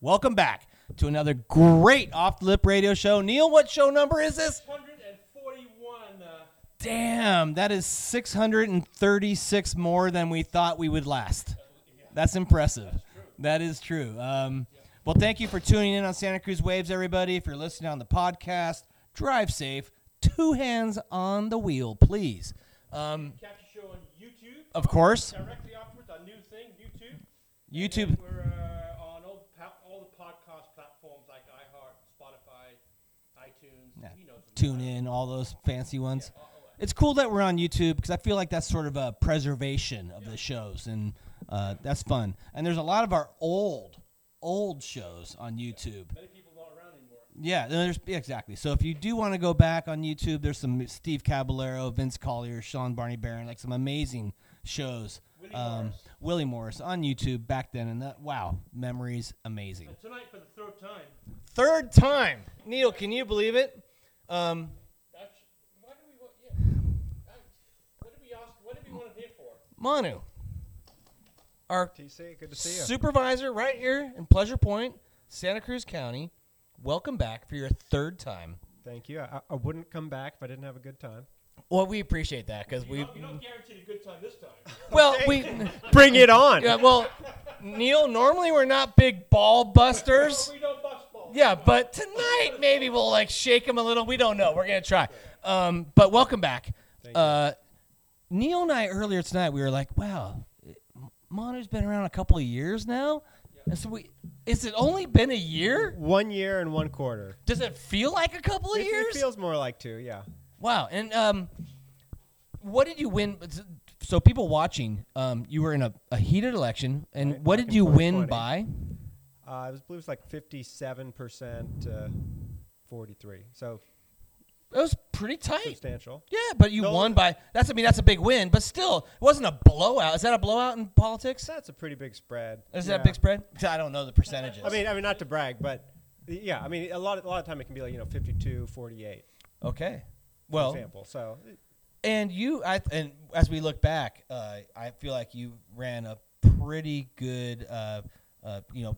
Welcome back to another great off the lip radio show. Neil, what show number is this? 141. Uh, Damn, that is 636 more than we thought we would last. That's impressive. That is true. Um, well, thank you for tuning in on Santa Cruz Waves, everybody. If you're listening on the podcast, drive safe. Two hands on the wheel, please. Um, catch the show on YouTube. of course, Directly afterwards, our new thing, YouTube. YouTube. And we're uh, on all, pa- all the podcast platforms like iHeart, Spotify, iTunes. Yeah. He knows them. Tune in, all those fancy ones. It's cool that we're on YouTube because I feel like that's sort of a preservation of the shows, and uh, that's fun. And there's a lot of our old, old shows on YouTube. Many people not around anymore. Yeah, there's yeah, exactly. So if you do want to go back on YouTube, there's some Steve Caballero, Vince Collier, Sean Barney Barron, like some amazing shows. Willie um, Morris. Willie Morris on YouTube back then, and that wow, memories amazing. And tonight, for the third time, Third time, Neil, can you believe it? Um, that's, why do we want, yeah. What did we ask, what did we want him here for? Manu, our TC, good to see you. supervisor right here in Pleasure Point, Santa Cruz County. Welcome back for your third time. Thank you. I, I wouldn't come back if I didn't have a good time. Well, we appreciate that because You're we. not, you're not guaranteed a good time this time. Well, we. Bring it on. Yeah, well, Neil, normally we're not big ball busters. we don't Yeah, but tonight maybe we'll like shake him a little. We don't know. We're gonna try. Um, but welcome back. Uh, Neil and I earlier tonight we were like, wow, Manu's been around a couple of years now. And so we, is it only been a year? One year and one quarter. Does it feel like a couple of It, years? it feels more like two, yeah. Wow. And um, what did you win? So people watching, um, you were in a, a heated election, and what did you win 2020. by? Uh, I was, believe it was like 57% to 43. So It was pretty tight. substantial. Yeah, but you No, won by. That's I mean that's a big win, but still, it wasn't a blowout. Is that a blowout in politics? That's a pretty big spread. Is that a big spread? I don't know the percentages. I mean, I mean, not to brag, but yeah, I mean, a lot, of, a lot of time it can be like you know 52, 48, okay. for Well, example. So and you, I and as we look back, uh, I feel like you ran a pretty good. Uh, uh, you know,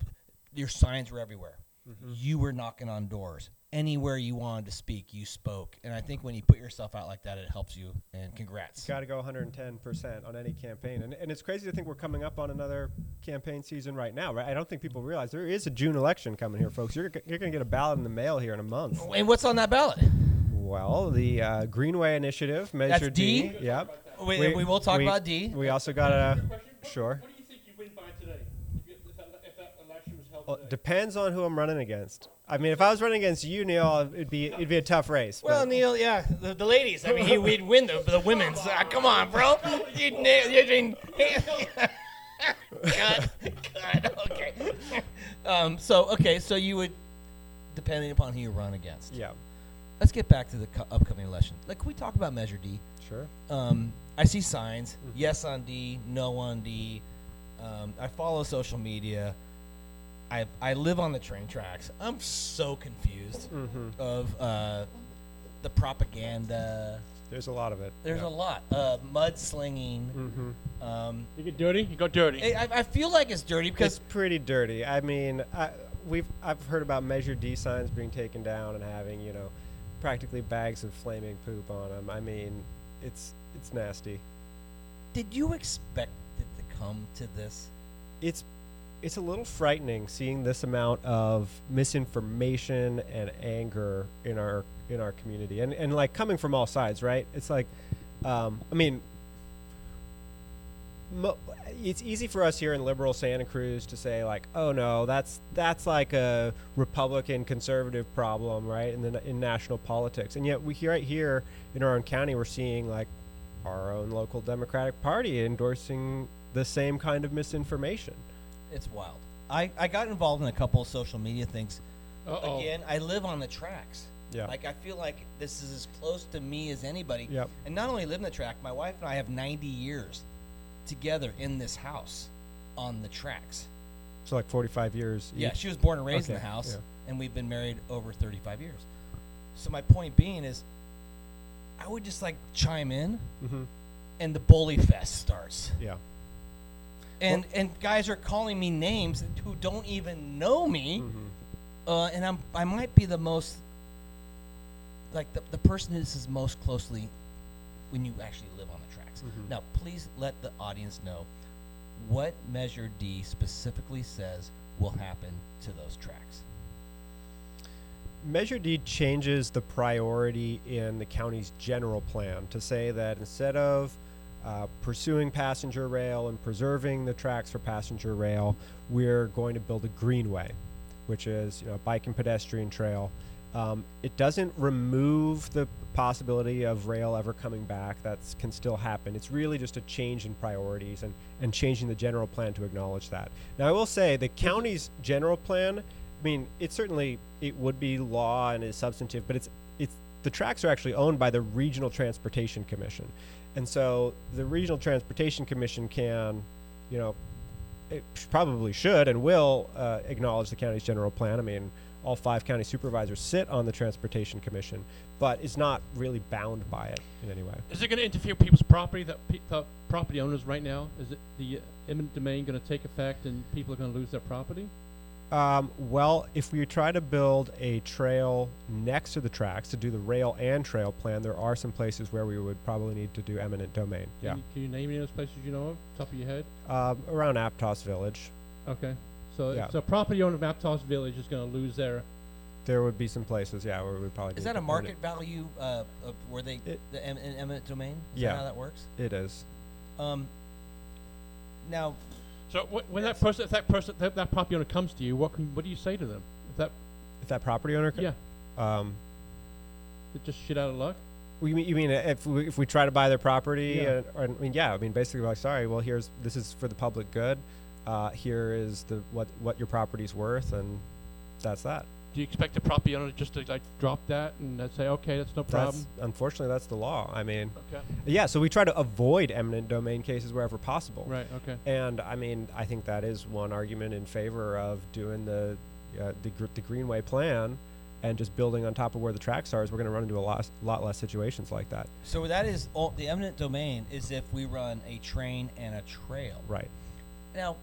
your signs were everywhere. Mm-hmm. You were knocking on doors. Anywhere you wanted to speak, you spoke. And I think when you put yourself out like that, it helps you. And congrats. got to go 110% on any campaign. And, and it's crazy to think we're coming up on another campaign season right now, right? I don't think people realize there is a June election coming here, folks. You're, you're going to get a ballot in the mail here in a month. And what's on that ballot? Well, the uh, Greenway Initiative, Measure D? D. Yep. We, we, will talk we- about D. We also got a. Sure. What do you think you win by today? If, you, if, that, if that election was held Well, today? it depends on who I'm running against. I mean, if I was running against you, Neil, it'd be it'd be a tough race. Well, but- Neil, yeah, the, the ladies. I mean, he, we'd win the, the women's. Ah, come on, bro. You'd nail. You'd mean. cut, cut. Okay. Um. So okay. So you would, depending upon who you run against. yeah, Let's get back to the co- upcoming election. Like, can we talk about Measure D? sure. Um. I see signs. Yes on D. No on D. Um. I follow social media. I I live on the train tracks. I'm so confused hmm of uh, the propaganda. There's a lot of it. There's a lot. Uh, mudslinging. hmm Um, you get dirty, you go dirty. I, I feel like it's dirty because It's pretty dirty. I mean, I, we've I've heard about Measure D signs being taken down and having you know practically bags of flaming poop on them. I mean, it's it's nasty. did you expect it to come to this? It's it's a little frightening seeing this amount of misinformation and anger in our in our community. And and like coming from all sides right? It's like um, i mean mo- it's easy for us here in liberal santa cruz to say like oh no that's that's like a republican conservative problem right in the in national politics. And yet we right here in our own county we're seeing like our own local democratic party endorsing the same kind of misinformation It's wild. I, I got involved in a couple of social media things. Uh-oh. Again, I live on the tracks. Yeah. Like I feel like this is as close to me as anybody. Yep. And not only live in the track, my wife and I have 90 years together in this house on the tracks. So like 45 years. Yeah, each. she was born and raised in the house, yeah. and we've been married over 35 years. So my point being is, I would just like chime in, Mhm. and the bully fest starts. Yeah. And and guys are calling me names who don't even know me, uh, and I'm I might be the most like the, the person who this is most closely when you actually live on the tracks. Now, please let the audience know what Measure D specifically says will happen to those tracks. Measure D changes the priority in the county's general plan to say that instead of uh, pursuing passenger rail and preserving the tracks for passenger rail, we're going to build a greenway, which is you know, a bike and pedestrian trail. Um, it doesn't remove the possibility of rail ever coming back. That can still happen. It's really just a change in priorities and, and changing the general plan to acknowledge that. Now, I will say the county's general plan. I mean, it certainly it would be law and is substantive, but it's it's the tracks are actually owned by the Regional Transportation Commission, and so the Regional Transportation Commission can, you know, it probably should and will uh, acknowledge the county's general plan. I mean, all five county supervisors sit on the Transportation Commission, but is not really bound by it in any way. Is it going to interfere with people's property, that pe- the property owners right now? Is it the uh, eminent domain going to take effect and people are going to lose their property? Um, well, if we try to build a trail next to the tracks to do the rail and trail plan, there are some places where we would probably need to do eminent domain. Yeah, Can you, can you name any of those places you know of, top of your head? um, around Aptos Village, Okay. So, Yeah. so property owner of Aptos Village is going to lose their. there would be some places, yeah, where we would probably. Is that a market value uh, of where they It- the em- eminent domain? Is Yeah. that how that works? It is. Um, now, So wh- when that person, if that person, that, that property owner comes to you, what can, what do you say to them? If that, If that property owner. co- yeah, Um, it just shit out of luck. we mean, you mean if we, if we try to buy their property? Yeah. And, or, I mean, yeah. I mean, basically, like, sorry. Well, here's this is for the public good. Uh, here is the what what your property's worth, and that's that. Do you expect the property owner just to like drop that and uh, say, okay, that's no problem? That's unfortunately that's the law. I mean, okay. yeah. So we try to avoid eminent domain cases wherever possible. Right. Okay. And I mean, I think that is one argument in favor of doing the uh, the, gr- the Greenway plan and just building on top of where the tracks are. Is we're going to run into a lot lot less situations like that. so that is all, the eminent domain is if we run a train and a trail. Right. Now,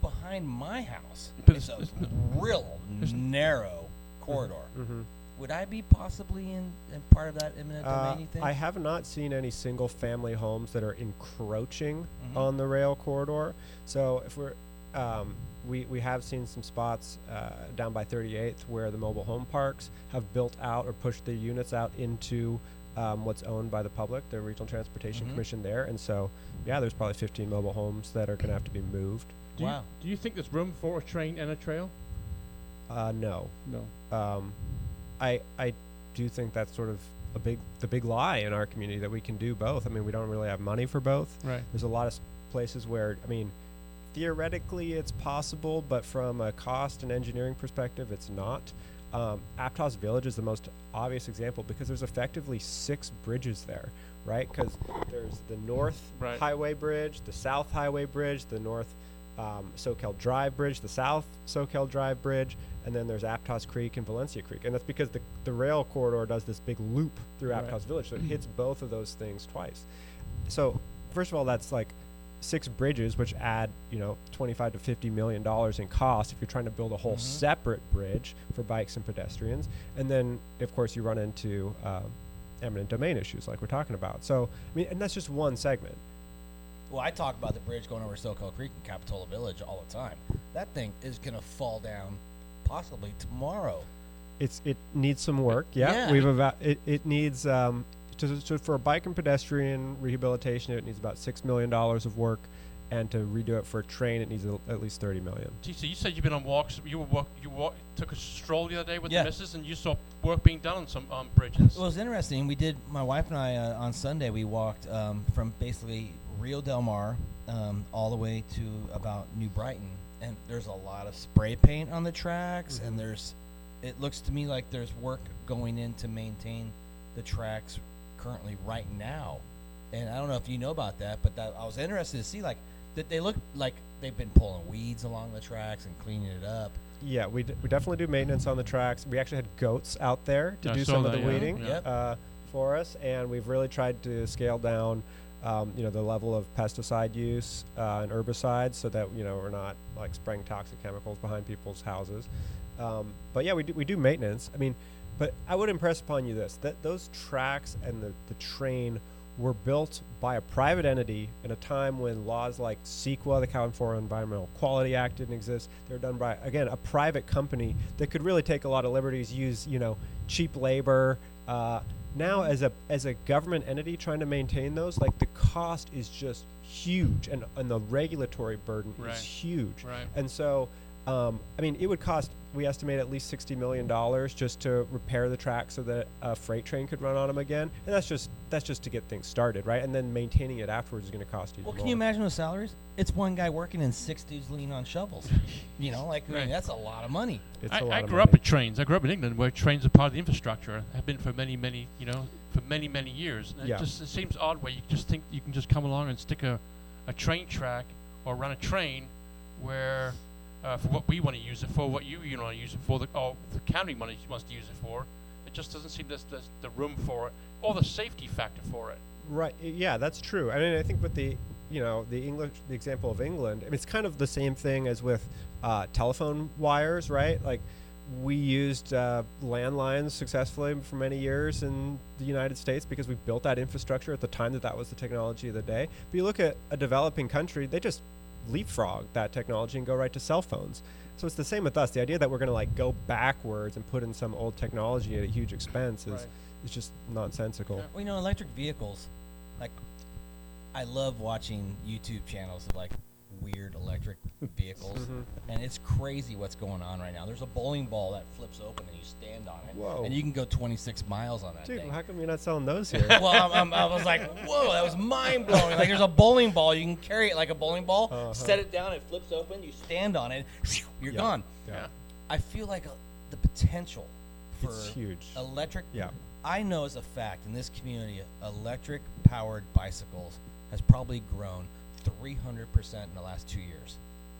behind my house But is a it's- it's- real there's- narrow corridor. Mm-hmm. Would I be possibly in, in part of that eminent Uh, domain? You think? I have not seen any single family homes that are encroaching Mhm. on the rail corridor. So if we're um, we, we have seen some spots uh, down by 38th where the mobile home parks have built out or pushed their units out into um, what's owned by the public, the Regional Transportation Mhm. Commission there. And so, yeah, there's probably 15 mobile homes that are going to have to be moved. Do Wow. You, do you think there's room for a train and a trail? Uh, no. No. um, I I do think that's sort of a big the big lie in our community that we can do both. I mean, we don't really have money for both. Right. There's a lot of places where I mean, theoretically it's possible, but from a cost and engineering perspective, it's not. Um, Aptos Village is the most obvious example because there's effectively six bridges there, right? Because there's the North Right. Highway Bridge, the South Highway Bridge, the North um, Soquel Drive Bridge, the South Soquel Drive Bridge, and then there's Aptos Creek and Valencia Creek. And that's because the, the rail corridor does this big loop through Right. Aptos Village, so it hits both of those things twice. So, first of all, that's like six bridges, which add, you know, 25 to 50 million dollars in cost if you're trying to build a whole Mhm. separate bridge for bikes and pedestrians. And then, of course, you run into um, eminent domain issues like we're talking about. So, I mean, and that's just one segment. well, I talk about the bridge going over Soquel Creek in Capitola Village all the time. That thing is going to fall down possibly tomorrow. It's it needs some work. Yeah, Yeah. we've about it. It needs um, to, to, for a bike and pedestrian rehabilitation. It needs about six million dollars of work, and to redo it for a train, it needs a, at least thirty million. Gee, so you said you've been on walks. You were walk, you walk, took a stroll the other day with Yeah. the missus, and you saw work being done on some um, bridges. Well, it was interesting. We did my wife and I uh, on Sunday. We walked um, from basically Rio Del Mar um, all the way to about New Brighton, and there's a lot of spray paint on the tracks, Mhm. and there's. It looks to me like there's work going in to maintain the tracks currently right now, and I don't know if you know about that, but that, I was interested to see like that they look like they've been pulling weeds along the tracks and cleaning it up. Yeah, we, d- we definitely do maintenance on the tracks. We actually had goats out there to I do saw some of the yeah. weeding Yep. uh, for us, and we've really tried to scale down um, you know, the level of pesticide use uh, and herbicides, so that you know we're not like spraying toxic chemicals behind people's houses. Um, but yeah, we do we do maintenance. I mean, but I would impress upon you this: that those tracks and the the train were built by a private entity in a time when laws like CEQA, the California Environmental Quality Act, didn't exist. They're done by again a private company that could really take a lot of liberties, use you know cheap labor. Uh, now, as a as a government entity trying to maintain those, like the cost is just huge, and and the regulatory burden Right. is huge. Right. And so, um, I mean, it would cost, we estimate at least $60 million just to repair the track so that a freight train could run on them again. And that's just, that's just to get things started, right? And then maintaining it afterwards is going to cost you Well, more. can you imagine those salaries? It's one guy working and six dudes leaning on shovels. you know, like I mean, that's a lot of money. It's I, a lot I of grew money. up with trains. I grew up in England where trains are part of the infrastructure. Have been for many, many, you know, for many, many years. And Yeah. It just it seems odd where you just think you can just come along and stick a, a train track or run a train where uh, for what we want to use it for, what you you want to use it for, the, or the county money wants to use it for. It just doesn't seem there's, there's the room for it or the safety factor for it. Right. Yeah, that's true. I mean, I think with the, you know, the English, the example of England, I mean, it's kind of the same thing as with uh, telephone wires, right? Like, we used uh, landlines successfully for many years in the United States because we built that infrastructure at the time that that was the technology of the day. But you look at a developing country, they just leapfrog that technology and go right to cell phones. So it's the same with us. The idea that we're going to like go backwards and put in some old technology at a huge expense is, Right. is just nonsensical. Yeah. Well, you know, electric vehicles, like, I love watching YouTube channels of like weird electric vehicles, Mhm. and it's crazy what's going on right now. There's a bowling ball that flips open and you stand on it, Whoa. and you can go 26 miles on that Dude, thing. how come you're not selling those here? well, I'm, I'm, I was like, whoa, that was mind blowing. Like, there's a bowling ball. You can carry it like a bowling ball, Uh-huh. set it down, it flips open, you stand on it, you're Yeah. gone. Yeah. I feel like uh the potential for It's huge. electric. Yeah. I know as a fact in this community, electric powered bicycles has probably grown 300% in the last two years.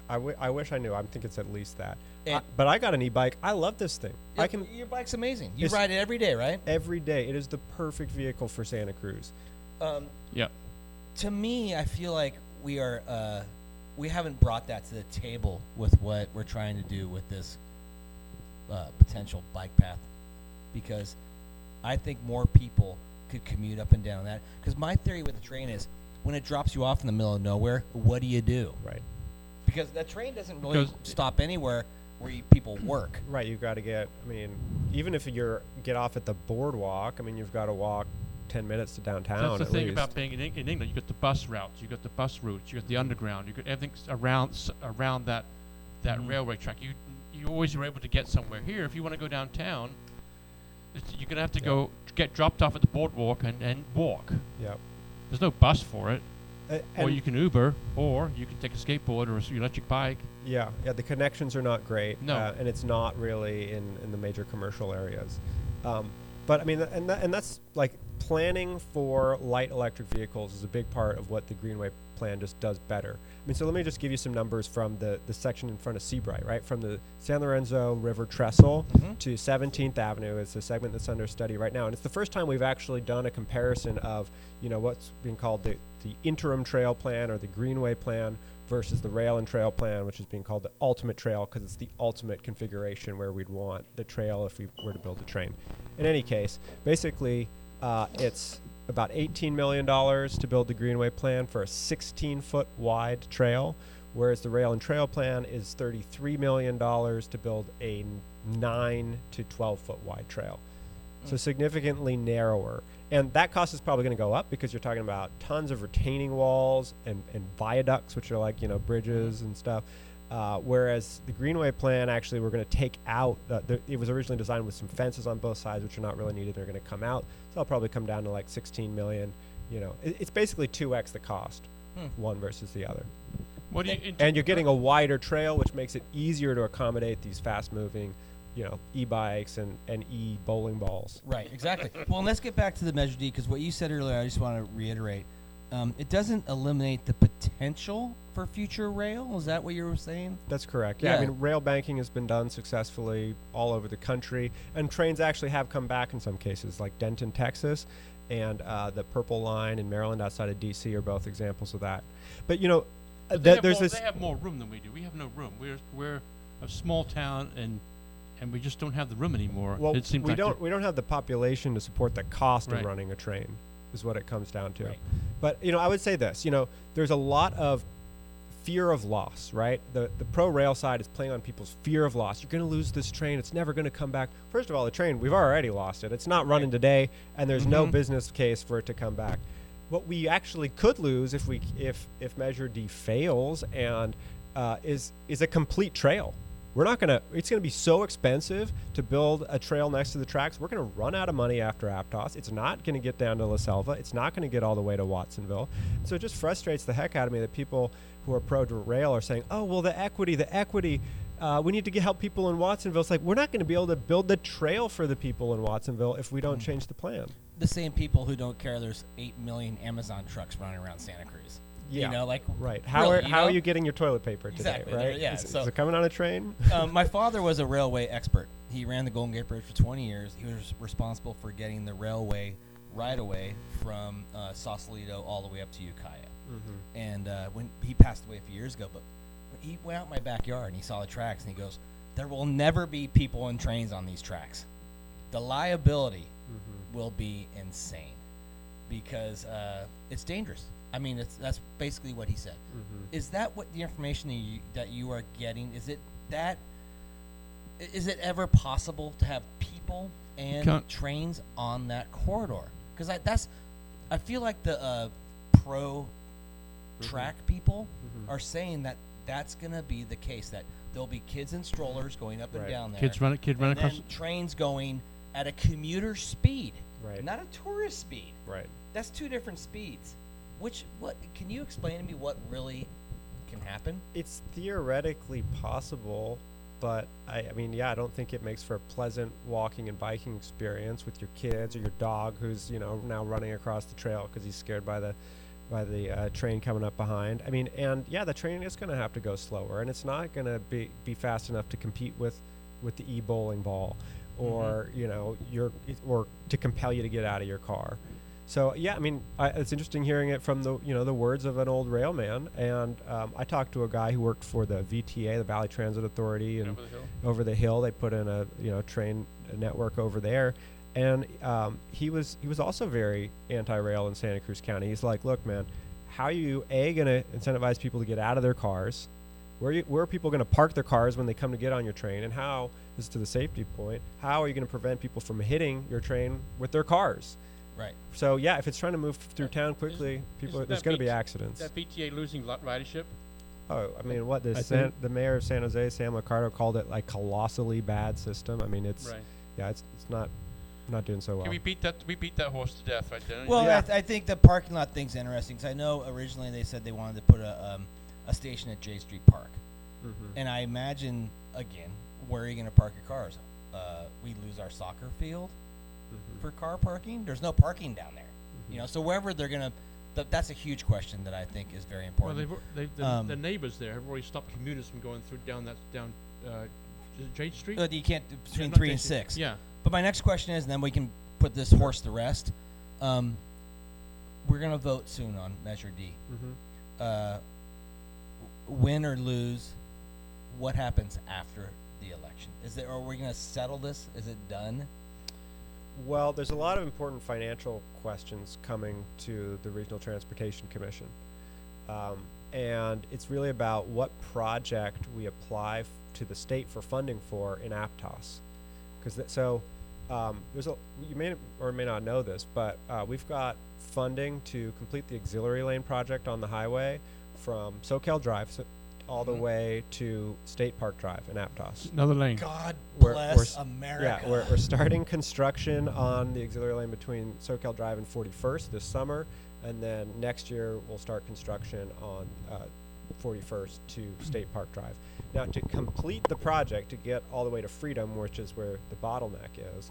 I, w- I wish I knew. I think it's at least that. I- but I got an e-bike. I love this thing. I can Your bike's amazing. You ride it every day, right? every day. It is the perfect vehicle for Santa Cruz. Um, Yeah. to me, I feel like we are uh, we haven't brought that to the table with what we're trying to do with this uh, potential bike path, because I think more people could commute up and down that. Because my theory with the train is, when it drops you off in the middle of nowhere, what do you do? Right. Because that train doesn't really Because- stop anywhere where you, people work. Right. You've got to get. I mean, even if you're get off at the boardwalk, I mean, you've got to walk ten minutes to downtown. That's the at thing least. about being in, Eng- in England. You got the bus routes, you got the bus routes, you got the underground, you got everything around s- around that that Mhm. railway track. You you always are able to get somewhere. Here, if you want to go downtown, it's, you're gonna have to Yeah. go get dropped off at the boardwalk and, and walk. Yeah. There's no bus for it, Uh, or you can Uber, or you can take a skateboard or a s- electric bike. yeah, yeah. The connections are not great. No. uh, and it's not really in in the major commercial areas. Um, but I mean, th- and that, and that's like planning for light electric vehicles is a big part of what the Greenway plan just does better. I mean, so let me just give you some numbers from the the section in front of Seabright, right? From the San Lorenzo River Trestle Mhm. to 17th Avenue is the segment that's under study right now, and it's the first time we've actually done a comparison of you know what's being called the the interim trail plan or the Greenway plan versus the rail and trail plan, which is being called the ultimate trail because it's the ultimate configuration where we'd want the trail if we were to build a train. In any case, basically, uh, it's about $18 million to build the Greenway plan for a 16 foot wide trail, whereas the rail and trail plan is $33 million to build a 9 to 12 foot wide trail. So Mm. significantly narrower. And that cost is probably going to go up because you're talking about tons of retaining walls and, and viaducts, which are like, you know, bridges and stuff. Uh, whereas the Greenway plan, actually, we're going to take out. Uh, the, it was originally designed with some fences on both sides, which are not really needed. They're going to come out, so I'll probably come down to like 16 million. You know, it, it's basically 2x the cost, Hmm. one versus the other. What do you? And you're getting a wider trail, which makes it easier to accommodate these fast-moving, you know, e-bikes and, and e-bowling balls. Right, exactly. well, let's get back to the Measure D because what you said earlier, I just want to reiterate. Um, it doesn't eliminate the potential for future rail. Is that what you were saying? That's correct. Yeah, I mean, rail banking has been done successfully all over the country, and trains actually have come back in some cases, like Denton, Texas. and uh, the Purple Line in Maryland outside of D.C. are both examples of that. But you know, But they, th- have there's more, this. they have more room than we do. We have no room. We're we're a small town and and we just don't have the room anymore. Well, it seems we like don't we don't have the population to support the cost Right. of running a train, is what it comes down to. Right. But you know, I would say this. You know, there's a lot of fear of loss, right? The the pro rail side is playing on people's fear of loss. You're going to lose this train. It's never going to come back. First of all, the train we've already lost it. It's not running today, and there's no Mhm. business case for it to come back. What we actually could lose if we if if Measure D fails and uh, is is a complete trail. We're not gonna. It's gonna be so expensive to build a trail next to the tracks. We're gonna run out of money after Aptos. It's not gonna get down to La Selva. It's not gonna get all the way to Watsonville. So it just frustrates the heck out of me that people who are pro to rail are saying, "Oh, well, the equity, the equity." Uh, we need to get help people in Watsonville. It's like we're not going to be able to build the trail for the people in Watsonville if we don't Mm. change the plan. The same people who don't care there's eight million Amazon trucks running around Santa Cruz. Yeah. You know, like Right? How really, are you how know? are you getting your toilet paper today? Exactly, Right? yeah, Is, so- is it coming on a train? um, my father was a railway expert. He ran the Golden Gate Bridge for 20 years. He was responsible for getting the railway right away from uh, Sausalito all the way up to Ukiah. mm-hmm. And uh, when he passed away a few years ago, but he went out in my backyard and he saw the tracks and he goes, "There will never be people and trains on these tracks. The liability Mm-hmm. will be insane because uh, it's dangerous." I mean, it's, that's basically what he said. Mm-hmm. Is that what the information that you, that you are getting? Is it that? Is it ever possible to have people and Can't- trains on that corridor? Because that's, I feel like the uh, pro track people Mhm. are saying that that's going to be the case. That there'll be kids in strollers going up and down there. kids run kid run across. trains going at a commuter speed, Right. not a tourist speed. Right. That's two different speeds. Which what can you explain to me what really can happen? It's theoretically possible, but I, I mean, yeah, I don't think it makes for a pleasant walking and biking experience with your kids or your dog who's you know now running across the trail because he's scared by the by the uh, train coming up behind. I mean, and yeah, the train is going to have to go slower, and it's not going to be be fast enough to compete with with the e bowling ball, or you know your or to compel you to get out of your car. So yeah, I mean, I, it's interesting hearing it from the you know the words of an old railman. And um, I talked to a guy who worked for the VTA, the Valley Transit Authority, and over the hill. over the hill. They put in a you know train network over there, and um, he was he was also very anti-rail in Santa Cruz County. He's like, look, man, how are you a going to incentivize people to get out of their cars? Where are, you, where are people going to park their cars when they come to get on your train? And how this is to the safety point? How are you going to prevent people from hitting your train with their cars? Right. So yeah, if it's trying to move through town quickly, people isn't there's going to be accidents. That VTA losing lot ridership. Oh, I mean, what the San, the mayor of San Jose, Sam Liccardo, called it like colossally bad system. I mean, it's Right. yeah, it's it's not not doing so well. Can we beat that? We beat that horse to death right there. Well, Yeah. I, th- I think the parking lot thing's interesting because I know originally they said they wanted to put a um, a station at Jade Street Park, Mhm. and I imagine again where are you going to park your cars? Uh, we lose our soccer field Mhm. for car parking. There's no parking down there, Mhm. you know. So wherever they're going to, th- that's a huge question that I think is very Well, important. they've, al- they, the, Um, the neighbors there have already stopped commuters from going through down that down uh, Jade Street. But you can't between not three and six. Yeah. But my next question is, and then we can put this horse to rest. Um, we're going to vote soon on Measure D. Mhm. uh, win or lose, what happens after the election? Is there? Are we going to settle this? Is it done? Well, there's a lot of important financial questions coming to the Regional Transportation Commission, um, and it's really about what project we apply f- to the state for funding for in Aptos, because th- so. Um, there's a you may or may not know this, but uh, we've got funding to complete the auxiliary lane project on the highway from Soquel Drive so all the Mhm. way to State Park Drive in Aptos. Another lane. God We're- bless we're s- America. Yeah, we're, we're starting construction on the auxiliary lane between Soquel Drive and 41st this summer, and then next year we'll start construction on uh, 41st to State Park Drive. Now, to complete the project, to get all the way to Freedom, which is where the bottleneck is,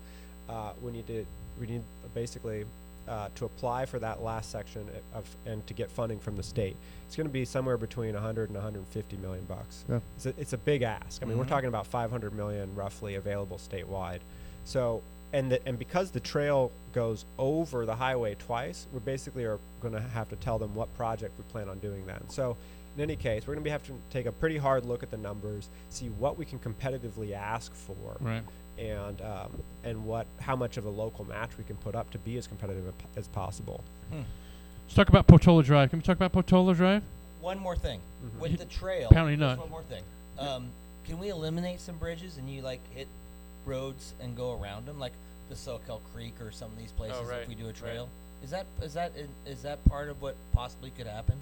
uh, we need to we need basically uh, to apply for that last section of and to get funding from the state. It's going to be somewhere between 100 and 150 million bucks. Yeah. It's a, it's a big ask. I mean, we're Mhm. talking about 500 million roughly available statewide. So and the, and because the trail goes over the highway twice, we basically are going to have to tell them what project we plan on doing then. So, in any case, we're going to have to take a pretty hard look at the numbers, see what we can competitively ask for, Right. And um, and what how much of a local match we can put up to be as competitive as possible. Let's talk about Portola Drive. Can we talk about Portola Drive? One more thing Mhm. with the trail. Apparently not. One more thing. Um, can we eliminate some bridges and you like hit roads and go around them, like the Soquel Creek or some of these places? Oh, right, If we do a right. trail, is that is that is that part of what possibly could happen?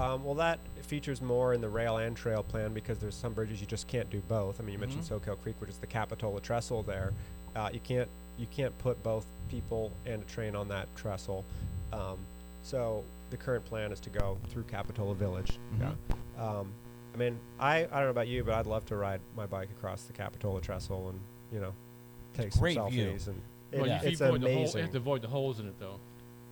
Um, well, that features more in the rail and trail plan because there's some bridges you just can't do both. I mean, you mentioned Mhm. Soquel Creek, which is the Capitola trestle there. Uh, you can't you can't put both people and a train on that trestle. Um, so the current plan is to go through Capitola Village. Mhm. Yeah. Um, I mean, I, I don't know about you, but I'd love to ride my bike across the Capitola trestle and you know take some great view. selfies and it, well, yeah. you, it's you avoid the hole, you have to avoid the holes in it, though.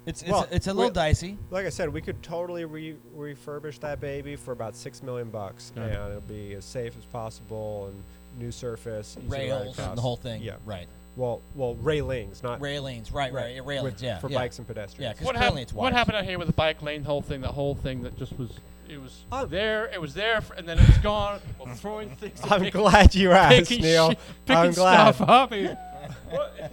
It's it's, Well, a, it's a we- little dicey. Like I said, we could totally re- refurbish that baby for about six million bucks, Yeah. and it'll be as safe as possible and new surface, easy Rails and the whole thing. Yeah. Right. Well, well, railings, not Railings. Right. Right. right, Railings. with- yeah. for yeah. bikes and pedestrians. Yeah. 'cause What, currently hap- it's what happened out here with the bike lane whole thing? The whole thing that just was, it was Oh. there, it was there, f and then it was gone. Well, throwing things. I'm pick- glad you asked, Neil. shi- picking I'm glad. stuff up. I mean,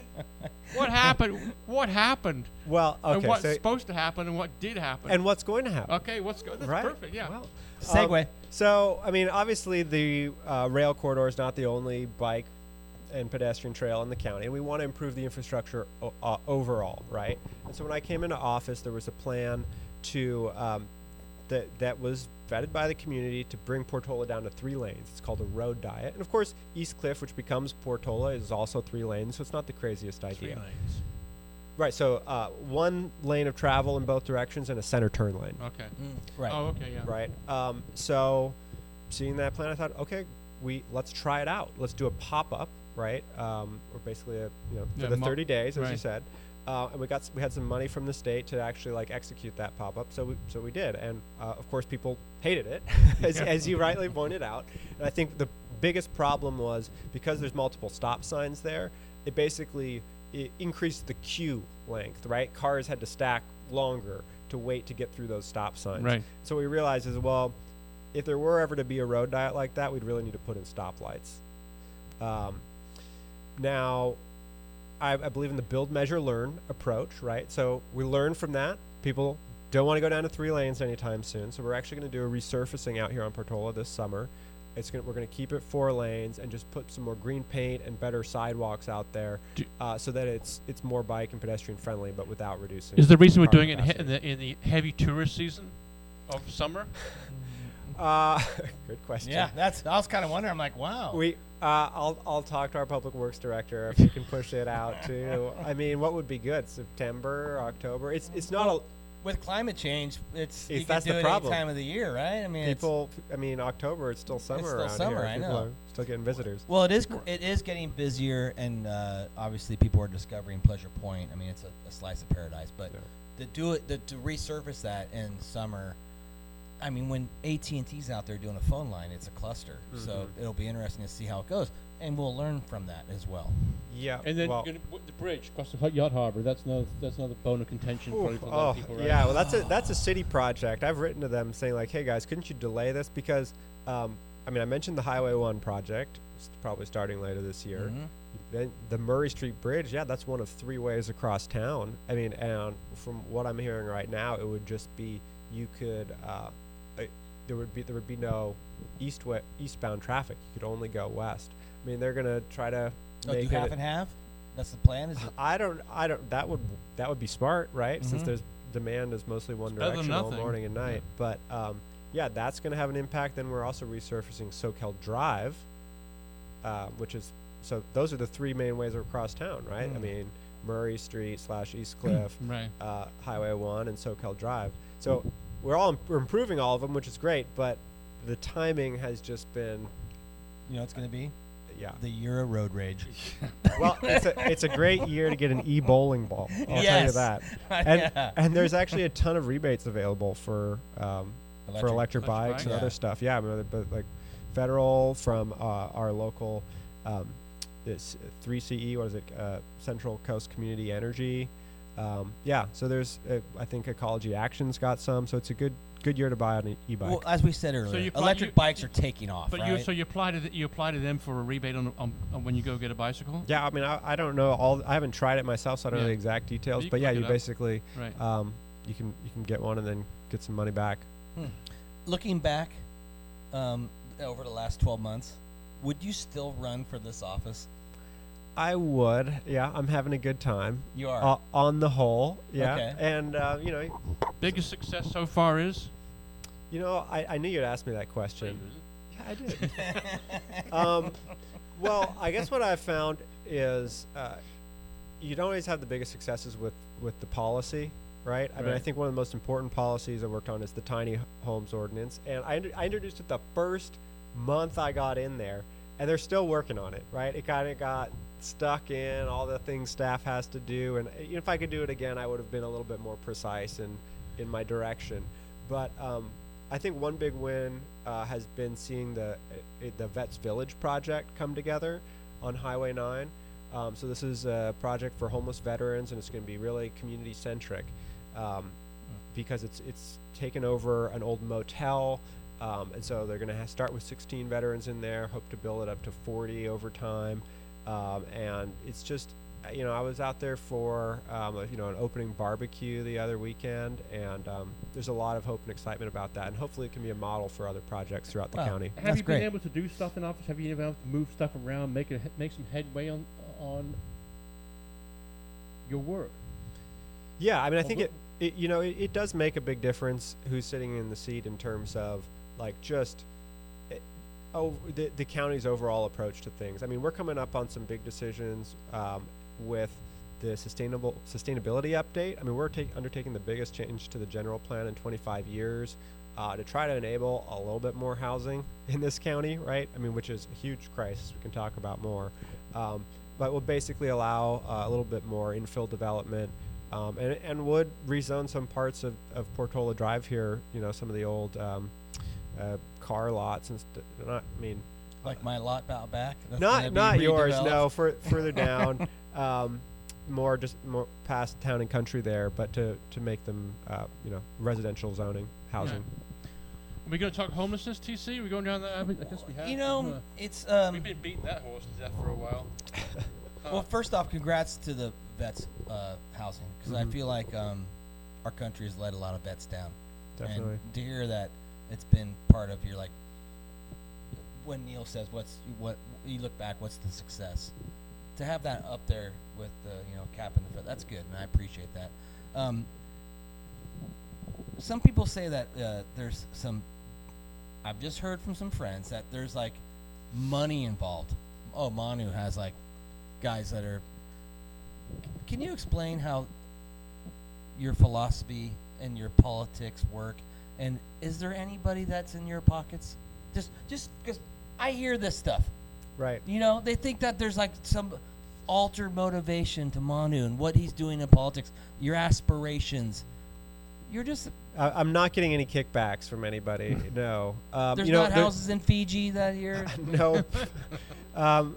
what, what happened? What happened? Well, and okay, what's so, supposed to happen and what did happen? and what's going to happen? okay, what's going? That's right? perfect. Yeah. Well, Segue. Um, so, I mean, obviously, the uh, rail corridor is not the only bike and pedestrian trail in the county, and we want to improve the infrastructure o- uh, overall, right? And so, when I came into office, there was a plan to um, that that was vetted by the community to bring Portola down to three lanes. It's called a road diet, and of course, East Cliff, which becomes Portola, is also three lanes, so it's not the craziest Three idea. lanes. Right. So, uh, one lane of travel in both directions and a center turn lane Okay. Mm, right. Oh, okay. Yeah. right? Um, so, seeing that plan, I thought, okay, we let's try it out. Let's do a pop up, right? Um, or basically, a, you know, for Yeah, the mo- 30 days, as you said. Uh, and we got we had some money from the state to actually like execute that pop up. So we so we did, and uh, of course people hated it, as, as you rightly pointed out. And I think the biggest problem was because there's multiple stop signs there. It basically it increased the queue length, right? Cars had to stack longer to wait to get through those stop signs. Right. So we realized as well, if there were ever to be a road diet like that, we'd really need to put in stoplights. Um, now, I, I believe in the build, measure, learn approach, right? So we learn from that. People don't want to go down to three lanes anytime soon, so we're actually going to do a resurfacing out here on Portola this summer. It's gonna, we're going to keep it four lanes and just put some more green paint and better sidewalks out there, uh, so that it's it's more bike and pedestrian friendly, but without reducing. Is the reason we're doing it in, he- in the in the heavy tourist season of summer? Uh, good question. Yeah. That's. I was kind of wondering. I'm like, wow. We, uh, I'll, I'll talk to our public works director if we can push it out to. I mean, what would be good? September, October. It's, it's not a with climate change, it's, It's- that's do the problem. any time of the year, right? I mean, people. I mean, October. It's still summer still around summer, here. I People know. still getting visitors. Well, it is. It is getting busier, and uh, obviously people are discovering Pleasure Point. I mean, it's a, a slice of paradise. But Yeah. to do it, to, to resurface that in summer, I mean, when AT and T's out there doing a phone line, it's a cluster. So Mhm. it'll be interesting to see how it goes, and we'll learn from that as well. Yeah. And then well, gonna the bridge across the yacht harbor. That's another that's another bone of contention for, Oof, for a lot oh, of people, right? yeah. Well, that's a that's a city project. I've written to them saying like, hey guys, couldn't you delay this because, um, I mean, I mentioned the Highway One project, s- probably starting later this year. Mhm. Then the Murray Street Bridge, yeah, that's one of three ways across town. I mean, and from what I'm hearing right now, it would just be you could uh, there would be there would be no east eastbound traffic. You could only go west. I mean, they're gonna try to Oh, do half and half? That's the plan. Is it? I don't. I don't. That would that would be smart, right? Since Mhm. there's demand is mostly one than direction all morning and night. But um, yeah, that's going to have an impact. Then we're also resurfacing Soquel Drive, uh, which is so. Those are the three main ways across town, right? I Mm. mean, Murray Street slash East Cliff, Right. uh, Highway One, and Soquel Drive. So we're all we're improving all of them, which is great. But the timing has just been, You know, it's going to be yeah. the year of road rage. Well, it's a it's a great year to get an e bowling ball. I'll tell you that. and Yeah. and there's actually a ton of rebates available for um, for Electric. electric Electric bikes bikes? and Yeah. other stuff. Yeah, but like federal from uh, our local um, this 3CE, what is it? Uh, Central Coast Community Energy. Um, yeah, so there's, uh, I think Ecology Action's got some, so it's a good good year to buy an e-bike. Well, as we said earlier, you electric you- bikes are taking off, But right? you so you apply to th- you apply to them for a rebate on, on, on when you go get a bicycle. yeah, I mean, I, I don't know all. I haven't tried it myself, so I don't know the exact details. you But yeah, you basically Right. um, you can you can get one and then get some money back. Looking back um, over the last 12 months, would you still run for this office? I would. Yeah, I'm having a good time. You are. Uh, on the whole, yeah. Okay. And uh, you know, Biggest success so far is. you know, I, I knew you'd ask me that question. Yeah, I did. um, well, I guess what I've found is uh, you don't always have the biggest successes with with the policy, right? I mean, I think one of the most important policies I worked on is the tiny homes ordinance, and I, I introduced it the first month I got in there, and they're still working on it, right? It kind of got stuck in all the things staff has to do, and uh, if I could do it again, I would have been a little bit more precise in in my direction. But um, I think one big win uh, has been seeing the uh, the Vets Village project come together on Highway 9. Um, so this is a project for homeless veterans, and it's going to be really community centric um, because it's it's taken over an old motel, um, and so they're going to start with 16 veterans in there. Hope to build it up to 40 over time, um, and it's just you know I was out there for um, a, you know an opening barbecue the other weekend, and um, there's a lot of hope and excitement about that, and hopefully it can be a model for other projects throughout the Wow. county. Have That's you great. been able to do stuff in office? Have you been able to move stuff around, make it make some headway on on your work? Yeah, I mean, I think it, it, you know, it, it does make a big difference who's sitting in the seat in terms of like just oh the the county's overall approach to things. I mean, we're coming up on some big decisions um, with the sustainable sustainability update. I mean, we're take, undertaking the biggest change to the general plan in 25 years. Uh, to try to enable a little bit more housing in this county, right? I mean, which is a huge crisis. We can talk about more, um, but will basically allow uh, a little bit more infill development, um, and and would rezone some parts of, of Portola Drive here. You know, some of the old um, uh, car lots and st- not. I mean, like my lot out back? That's not not yours. No, for, further down, um, more just more past town and country there, but to to make them uh, you know residential zoning housing. Are we going to talk homelessness, TC? Are we going down that? I I guess we have. You know, Uh, it's um. we've been beating that horse to death for a while. Well, first off, congrats to the vets uh, housing because Mhm. I feel like um, our country has let a lot of vets down. Definitely. And to hear that it's been part of your like when Neil says what's what you look back, what's the success? To have that up there with the you know cap and the foot, that's good, and I appreciate that. Um, some people say that uh, there's some. I've just heard from some friends that there's like money involved. Oh, Manu has like guys that are. Can you explain how your philosophy and your politics work? And is there anybody that's in your pockets? Just, just because I hear this stuff. Right. You know, they think that there's like some altered motivation to Manu and what he's doing in politics, your aspirations. You're just I, I'm not getting any kickbacks from anybody. no. Um, there's you know, not there- houses in Fiji that you're. no. um,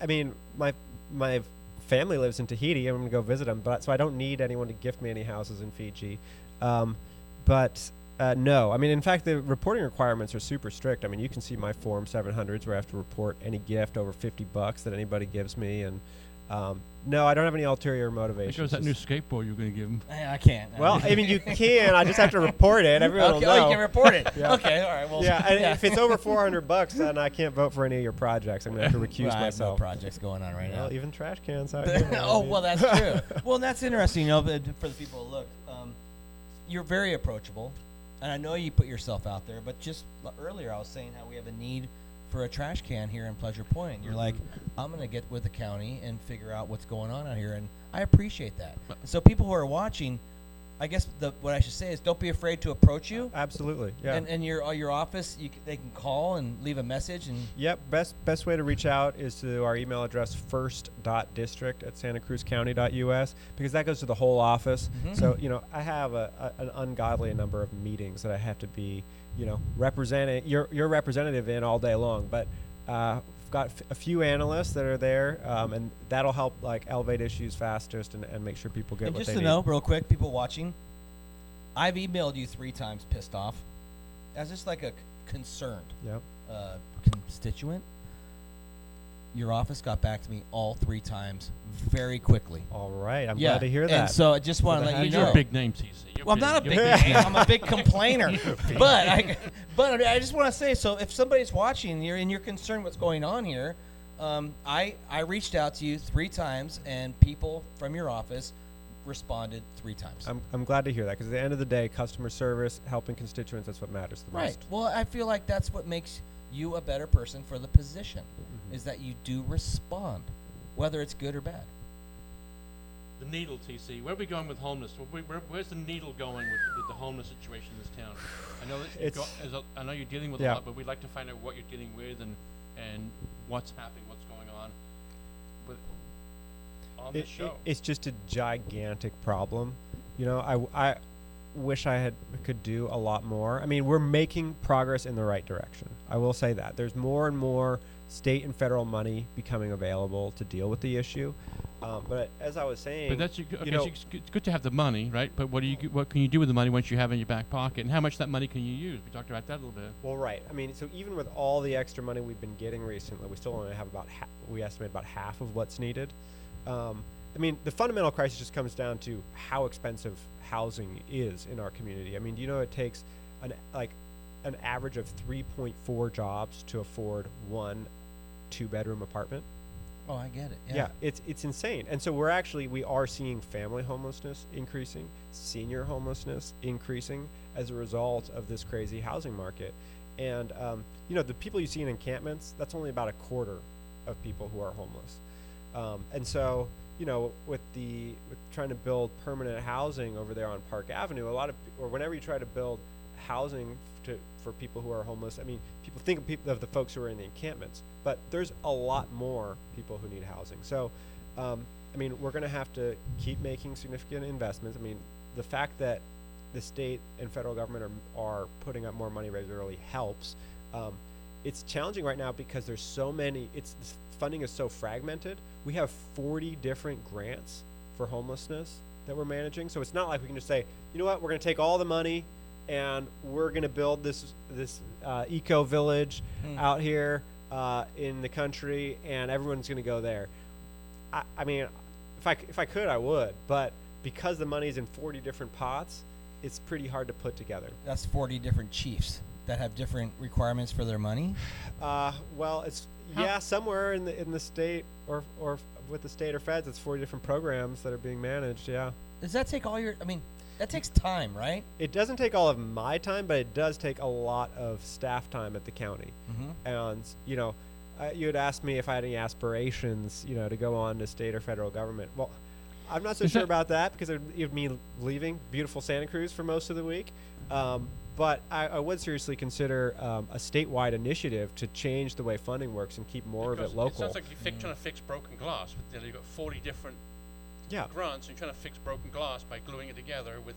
I mean, my my family lives in Tahiti. I'm gonna go visit them, but so I don't need anyone to gift me any houses in Fiji. Um, but uh, no, I mean, in fact, the reporting requirements are super strict. I mean, you can see my Form 700s where I have to report any gift over 50 bucks that anybody gives me, and um, no, I don't have any ulterior There motivations. goes that new skateboard you're going to give him. I I can't. well, I mean, you can. I just have to report it. Everyone okay, will oh, know. you can report it. Yeah. Okay, all right. Well, yeah, and if it's over 400 bucks, then I can't vote for any of your projects. I'm gonna have to recuse well, I have no myself. projects going on right now. Well, even trash cans out here. oh well, that's true. well, that's interesting. You know, but for the people who look, um, you're very approachable, and I know you put yourself out there. But just earlier, I was saying how we have a need for a trash can here in Pleasure Point. You're mm-hmm. like, I'm gonna get with the county and figure out what's going on out here, and I appreciate that. So people who are watching, I guess the, what I should say is, don't be afraid to approach you. Absolutely. Yeah. And, and your uh, your office, you, c- they can call and leave a message, and Yep. Best best way to reach out is to our email address first.district at santacruzcounty.us because that goes to the whole office. Mhm. So, you know, I have a, a, an ungodly number of meetings that I have to be, you know, representing your your representative in all day long. But uh, got f- a few analysts that are there, um, and that'll help like elevate issues fastest and, and make sure people get And what just they to need. know, real quick, people watching, I've emailed you three times, pissed off, as just like a c- concerned Yep. uh, constituent. Your office got back to me all three times, very quickly. All right. I'm yeah, glad to hear that. And that. so I just want to let you heck You're know. a big name, TC. You're Well, I'm not a big You're name. I'm a big complainer. but I, but I, mean, I just want to say, so if somebody's watching and you're and you're concerned what's going on here, um, I I reached out to you three times, and people from your office responded three times. I'm, I'm glad to hear that because at the end of the day, customer service, helping constituents, that's what matters the right. most. Right. Well, I feel like that's what makes you a better person for the position, Mm-hmm. Is that you do respond, whether it's good or bad. The needle, TC. Where are we going with homeless? Where, where, where's the needle going with, with the homeless situation in this town? I know that you've It's- got, as a, I know you're dealing with Yeah. a lot, but we'd like to find out what you're dealing with and and what's happening, what's going on with on It- this show. it- it's just a gigantic problem. You know, I, I wish I had could do a lot more. I mean, we're making progress in the right direction. I will say that there's more and more state and federal money becoming available to deal with the issue. Um, but as I was saying, but that's okay, know- so it's good to have the money, right? But what do you what can you do with the money once you have it in your back pocket, and how much that money can you use? We talked about that a little bit. Well, right. I mean, so even with all the extra money we've been getting recently, we still only have about ha- we estimate about half of what's needed. Um, I mean, the fundamental crisis just comes down to how expensive housing is in our community. I mean, do you know it takes an like an average of 3.4 jobs to afford one two-bedroom apartment? Oh, I get it. Yeah. it's it's insane. And so we're actually we are seeing family homelessness increasing, senior homelessness increasing as a result of this crazy housing market. And um, you know, the people you see in encampments, that's only about a quarter of people who are homeless. Um, and so, you know, with the with trying to build permanent housing over there on Park Avenue, a lot of or whenever you try to build housing to for people who are homeless, I mean, people think of people of the folks who are in the encampments, but there's a lot more people who need housing. So, um, I mean, we're going to have to keep making significant investments. I mean, the fact that the state and federal government are are putting up more money regularly helps. Um, it's challenging right now because there's so many. It's funding is so fragmented. We have 40 different grants for homelessness that we're managing. So it's not like we can just say, you know what, we're going to take all the money and we're going to build this this uh, eco village Hmm. out here uh, in the country, and everyone's going to go there. I, I mean, if I if I could, I would, but because the money's in 40 different pots, it's pretty hard to put together. That's 40 different chiefs that have different requirements for their money. Uh, well, it's How- yeah, somewhere in the in the state or or with the state or feds, it's 40 different programs that are being managed. Yeah, Does that take all your? I mean, that takes time, right? it doesn't take all of my time, but it does take a lot of staff time at the county. Mm-hmm. And you know, uh, you had asked me if I had any aspirations, you know, to go on to state or federal government. Well, I'm not so sure about that because it would mean leaving beautiful Santa Cruz for most of the week. Um, but I, I would seriously consider um, a statewide initiative to change the way funding works and keep more Because of it local. It sounds like you're fi- trying to fix broken glass. But you know, you've got 40 different yeah, grunts, and you're trying to fix broken glass by gluing it together with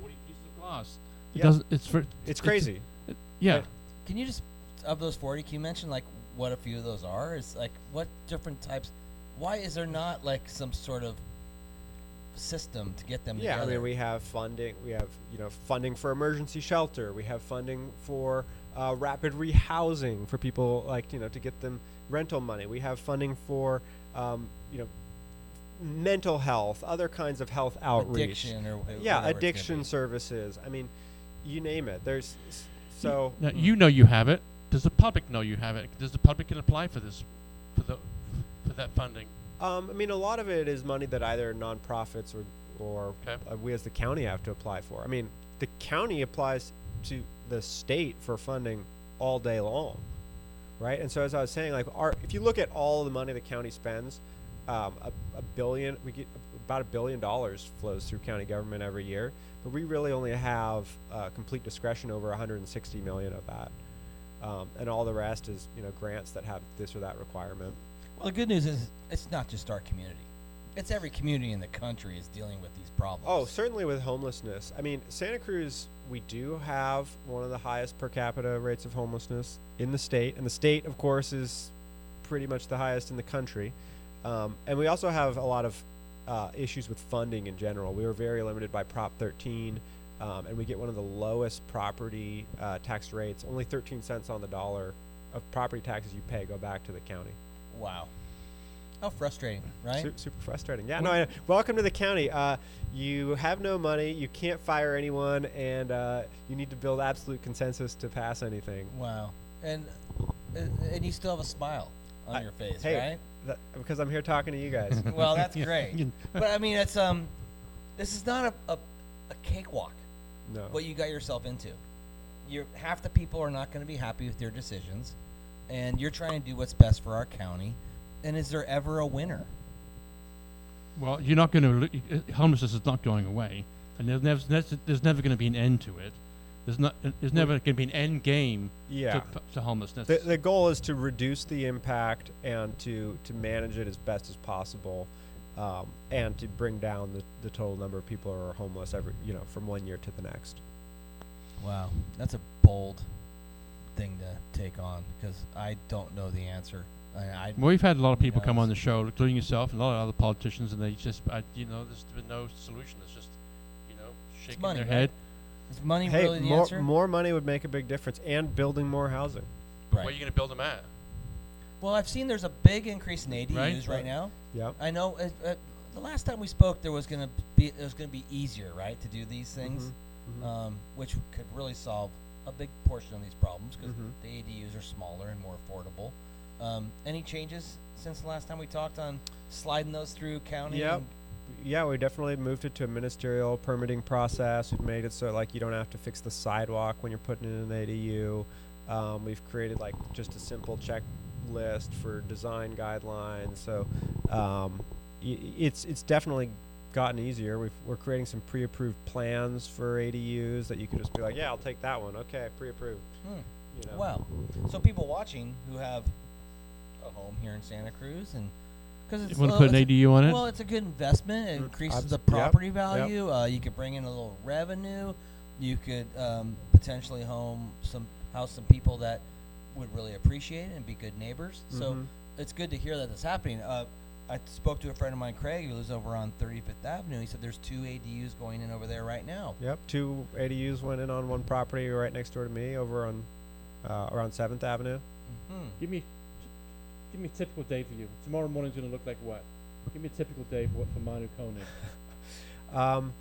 40 pieces of glass. It Yeah. doesn't. It's for. it's crazy. it- yeah. Right. Can you just of those 40? Can you mention like what a few of those are? Is like what different types? Why is there not like some sort of system to get them Yeah, I mean, we have funding. We have you know funding for emergency shelter. We have funding for uh, rapid rehousing for people like you know to get them rental money. We have funding for um, you know mental health, other kinds of health outreach. addiction or wh- Yeah, whatever it's gonna addiction services. I mean, you name it. There's so Now you know you have it. Does the public know you have it? Does the public can apply for this, for the, for that funding? Um, I mean, a lot of it is money that either nonprofits or or Okay. uh, we as the county have to apply for. I mean, the county applies to the state for funding all day long, right? And so, as I was saying, like, our if you look at all the money the county spends, um, a, a billion, we get about a billion dollars flows through county government every year, but we really only have uh, complete discretion over 160 million of that. Um, and all the rest is, you know, grants that have this or that requirement. Well, the good news is it's not just our community. It's every community in the country is dealing with these problems. Oh, certainly with homelessness. I mean, Santa Cruz, we do have one of the highest per capita rates of homelessness in the state, and the state, of course, is pretty much the highest in the country. Um, and we also have a lot of uh, issues with funding in general. We were very limited by Prop 13, um, and we get one of the lowest property uh, tax rates. Only 13 cents on the dollar of property taxes you pay go back to the county. Wow. How frustrating, right? Su- super frustrating. Yeah, no. I, welcome to the county. Uh, you have no money. You can't fire anyone, and uh, you need to build absolute consensus to pass anything. Wow. And and and you still have a smile on I- your face, hey, right? That, because I'm here talking to you guys. Well, that's great. but I mean, it's um, this is not a, a, a cakewalk. no. What you got yourself into. You're half the people are not going to be happy with your decisions, and you're trying to do what's best for our county. And is there ever a winner? Well, you're not going to. Homelessness is not going away, and there's never there's, there's never going to be an end to it. There's not. There's never going to be an end game yeah. to, to homelessness. The, the goal is to reduce the impact and to, to manage it as best as possible, um, and to bring down the, the total number of people who are homeless every you know from one year to the next. Wow, that's a bold thing to take on because I don't know the answer. I, I well, we've had a lot of people Yeah, come on the show, including yourself and a lot of other politicians, and they just, I, you know, there's been no solution. It's just, you know, shaking money, their right? head. Is money Hey, really the more answer? more money would make a big difference, and building more housing. But Right. where are you going to build them at? Well, I've seen there's a big increase in ADUs right, Right. now. Yeah. I know uh, uh, the last time we spoke, there was going to be it was going to be easier, right, to do these things, Mhm, mhm. Um, which could really solve a big portion of these problems because Mhm. the ADUs are smaller and more affordable. Um, any changes since the last time we talked on sliding those through county? Yep. and- Yeah, we definitely moved it to a ministerial permitting process. We've made it so like you don't have to fix the sidewalk when you're putting in an ADU. Um, we've created like just a simple checklist for design guidelines. So um, y- it's it's definitely gotten easier. We've, we're creating some pre-approved plans for ADUs that you can just be like, yeah, I'll take that one. Okay, pre-approved. Hmm. You know. Well, so people watching who have a home here in Santa Cruz and because You want to uh, put an it's a- ADU on it? Well, it's a good investment. It increases abs- the yep, property yep. value. Uh, you could bring in a little revenue. You could um, potentially home some house some people that would really appreciate it and be good neighbors. So Mhm. it's good to hear that that's happening. Uh, I spoke to a friend of mine, Craig, who lives over on 35th Avenue. He said there's two ADUs going in over there right now. Yep, two ADUs went in on one property right next door to me over on uh, around Seventh Avenue. hmm Give me, give me a typical day for you. Tomorrow morning's gonna look like what? Give me a typical day for for Manu Koenig. Um,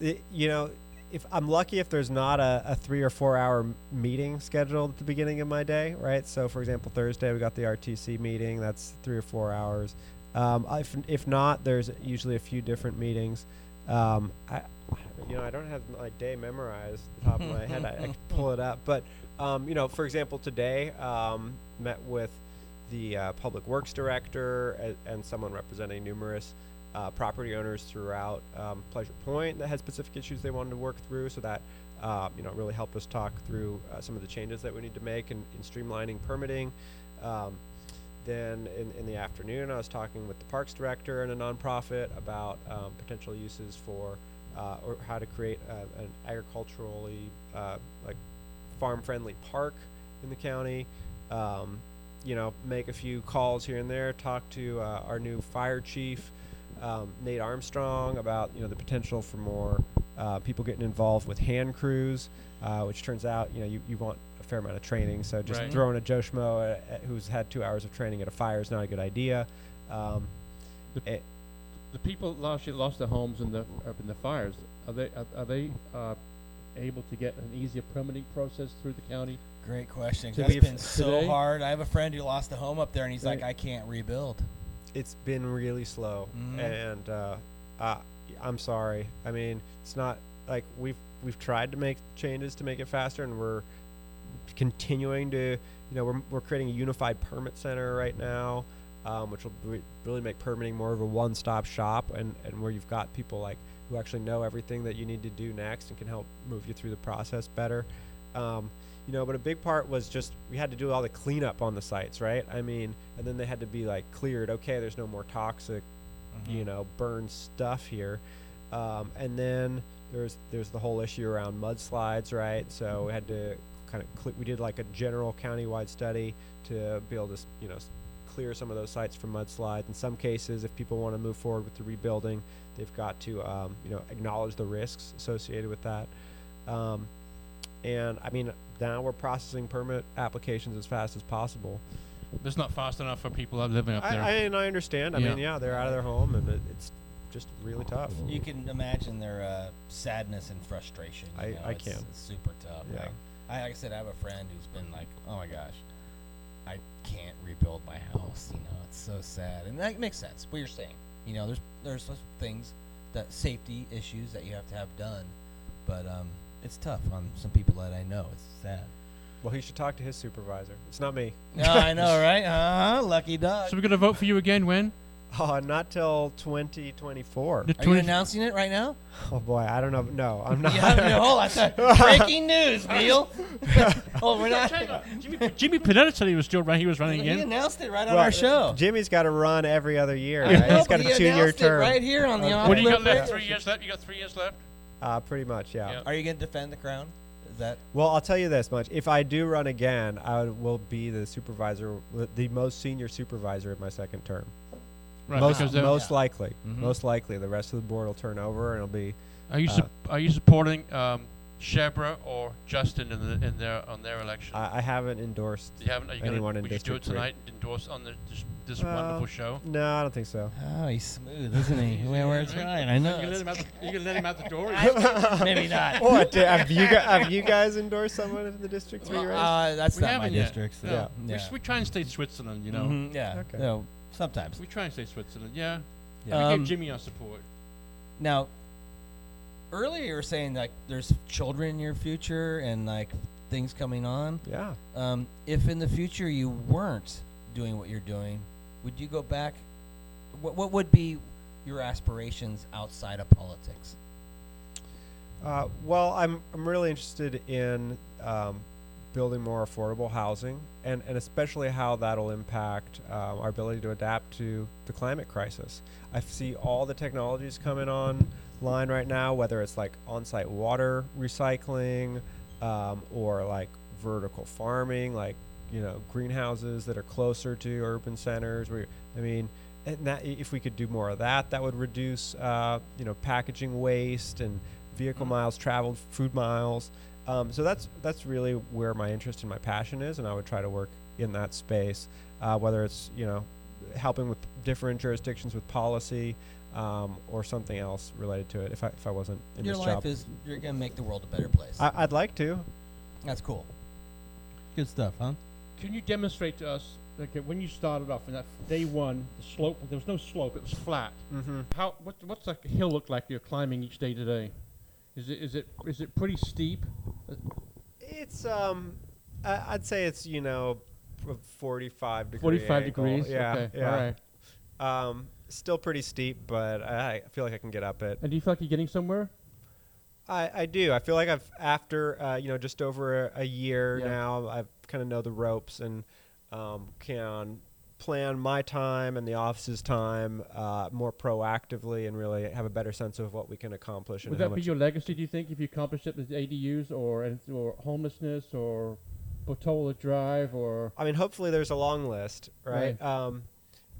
it, you know, if I'm lucky if there's not a, a three or four hour meeting scheduled at the beginning of my day, right? So, for example, Thursday we got the RTC meeting. That's three or four hours. Um, if if not, there's usually a few different meetings. Um, I, you know, I don't have my day memorized the top of my head. I, I pull it up, but um, you know, for example, today um, met with the uh, public works director and, and someone representing numerous uh, property owners throughout um, Pleasure Point that had specific issues they wanted to work through. So that uh, you know really helped us talk through uh, some of the changes that we need to make in, in streamlining permitting. Um, then in, in the afternoon, I was talking with the parks director and a nonprofit about um, potential uses for uh, or how to create uh, an agriculturally uh, like farm-friendly park in the county. You know, make a few calls here and there. Talk to uh, our new fire chief, um, Nate Armstrong, about you know the potential for more uh, people getting involved with hand crews, uh, which turns out you know you, you want a fair amount of training. So just Right. throwing a Joe Schmo uh, uh, who's had two hours of training at a fire is not a good idea. Um, The- eh, The people last year lost their homes in the up in the fires. Are they are, are they uh, able to get an easier permitting process through the county? Great question. So That's we've- been so today- hard. I have a friend who lost a home up there, and he's like, I can't rebuild. it's been really slow, Mhm. and uh, uh, I'm sorry. I mean, it's not like we've we've tried to make changes to make it faster, and we're continuing to, you know, we're we're creating a unified permit center right now, um, which will re- really make permitting more of a one-stop shop, and and where you've got people like who actually know everything that you need to do next and can help move you through the process better. Um, you know, but a big part was just we had to do all the cleanup on the sites, right? I mean, and then they had to be like cleared. Okay, there's no more toxic, Mm-hmm. you know, burned stuff here. Um, and then there's there's the whole issue around mudslides, right? So we had to kind of cl- we did like a general countywide study to be able to you know clear some of those sites from mudslides. In some cases, if people want to move forward with the rebuilding, they've got to um, you know acknowledge the risks associated with that. Um, and I mean, now we're processing permit applications as fast as possible. It's not fast enough for people that are living up I, there. I, and I understand. I Yeah. mean, yeah, they're out of their home, and it, it's just really tough. You can imagine their uh, sadness and frustration. you I- know, I it's, can. It's super tough. Yeah. Like, I, like I said, I have a friend who's been like, "Oh my gosh, I can't rebuild my house." You know, it's so sad, and that makes sense. What you're saying, you know, there's there's some things that safety issues that you have to have done, but um, it's tough on some people that I know. It's sad. Well, he should talk to his supervisor. It's not me. No, I know, right? Uh, lucky dog. so we're gonna vote for you again when? Oh, not till 2024. The Are you 20 announcing it right now? Oh boy, I don't know. No, I'm not. Yeah, no, hold on. sorry. Breaking news, Neil. oh, we're not. Jimmy, Jimmy Panetta said he was still running. He was running He again. announced it right on Well, our show. Jimmy's got to run every other year. Yeah. Right? No, He's got but a he two-year announced it term. right here on the Okay. What do you got Flip left? Three years left. You got three years left. Uh, pretty much, yeah. Yeah. Are you going to defend the crown? Is that Well, I'll tell you this much: if I do run again, I would- will be the supervisor, the most senior supervisor in my second term. Right. most because they're- most likely, Mhm. most likely, the rest of the board will turn over, and it'll be. are you uh, sup- are you supporting um, Shebreh or Justin in, the, in their on their election? I, I haven't endorsed. you haven't. Are you gonna? in Would you do it District three. tonight? Endorse on the, this, this Well, wonderful show. No, I don't think so. Oh, he's smooth, isn't he? Well, we're trying. I know. You gonna let him out the, you gonna let him out the door? Maybe not. What did- have you guys, have you guys endorsed someone in the District Three race? Uh, that's We not my haven't yet. district. So. No. Yeah. We, s- we try and stay Switzerland, you know. Mhm, yeah. Okay. No, sometimes. We try and stay Switzerland. Yeah. Yeah. we Um, give Jimmy our support. Now, earlier you were saying like there's children in your future and like things coming on. yeah. Um, if in the future you weren't doing what you're doing, would you go back? What what would be your aspirations outside of politics? Uh, well, I'm I'm really interested in um, building more affordable housing, and, and especially how that'll impact um, our ability to adapt to the climate crisis. I see all the technologies coming online right now, whether it's like on-site water recycling um, or like vertical farming, like you know greenhouses that are closer to urban centers. Where I mean, and that if we could do more of that, that would reduce uh, you know packaging waste and vehicle Mhm. miles traveled, food miles. Um, so that's that's really where my interest and my passion is, and I would try to work in that space, uh, whether it's you know helping with different jurisdictions with policy um, or something else related to it. If I if I wasn't in your this life job, is you're gonna make the world a better place. I, I'd like to. That's cool. Good stuff, huh? Can you demonstrate to us, like uh, when you started off in that day one, the slope? There was no slope; it was flat. Mm-hmm. How? What, what's that hill look like you're climbing each day today? Is it is it is it pretty steep? It's um, I, I'd say it's you know, forty-five degree. Forty-five angle. degrees. Yeah, Okay. yeah. All right. Um, still pretty steep, but I, I feel like I can get up it. And do you feel like you're getting somewhere? I, I do. I feel like I've after uh, you know just over a, a year Yeah. now. I kind of know the ropes and um, can plan my time and the office's time uh, more proactively and really have a better sense of what we can accomplish. and Would how that be your legacy? Do you think if you accomplish it with ADUs or or homelessness or Portola Drive or I mean, hopefully there's a long list, right? Right. Um,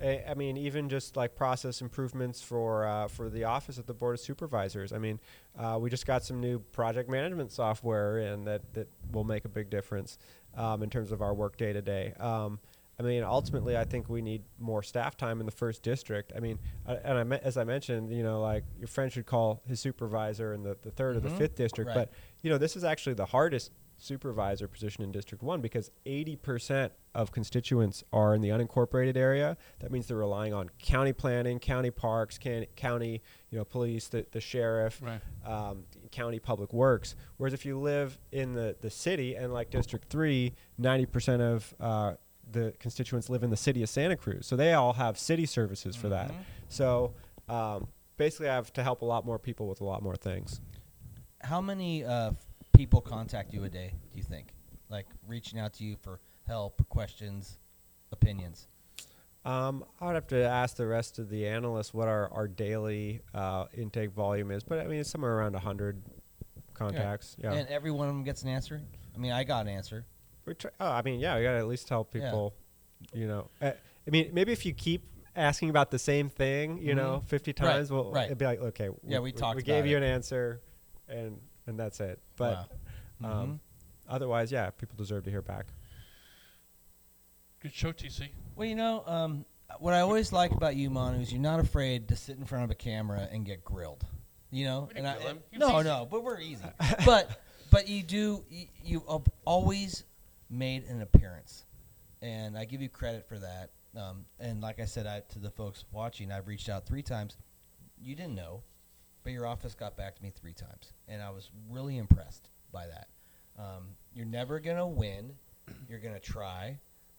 I, I mean, even just like process improvements for uh, for the office of the board of supervisors. I mean, uh, we just got some new project management software and that that will make a big difference um, in terms of our work day to day. Um, I mean, ultimately, I think we need more staff time in the first district. I mean, uh, and I me- as I mentioned, you know, like your friend should call his supervisor in the, the 3rd or the Mhm. fifth district, Right. but you know, this is actually the hardest supervisor position in District 1 because 80% of constituents are in the unincorporated area. That means they're relying on county planning, county parks, can, county, you know, police, the, the sheriff, Right. um, county public works. Whereas if you live in the, the city and like District 3, 90% of uh, the constituents live in the city of Santa Cruz. So they all have city services for that. Mhm. So um, basically, I have to help a lot more people with a lot more things. How many uh, f- people contact you a day? Do you think, like reaching out to you for help, questions, opinions? Um, I would have to ask the rest of the analysts what our, our daily uh, intake volume is, but I mean it's somewhere around 100 contacts. Yeah. And every one of them gets an answer. I mean, I got an answer. We're try- oh, I mean, yeah, we gotta at least tell Yeah. people, you know. Uh, I mean, maybe if you keep asking about the same thing, you Mhm. know, 50 Right, times, well, right. it'd be like, okay, Yeah, we talked We gave you it. an answer, and and that's it. But Wow. um, Mhm. otherwise, yeah, people deserve to hear back. Good show, TC. Well, you know, um, what I always like about you, Manu, is you're not afraid to sit in front of a camera and get grilled. You know, We didn't and I, grill him. No, easy. no, but we're easy. but but you do you, you have always made an appearance, and I give you credit for that. Um, and like I said I, to the folks watching, I've reached out three times. You didn't know, but your office got back to me three times, and I was really impressed by that. Um, you're never gonna win. You're gonna try,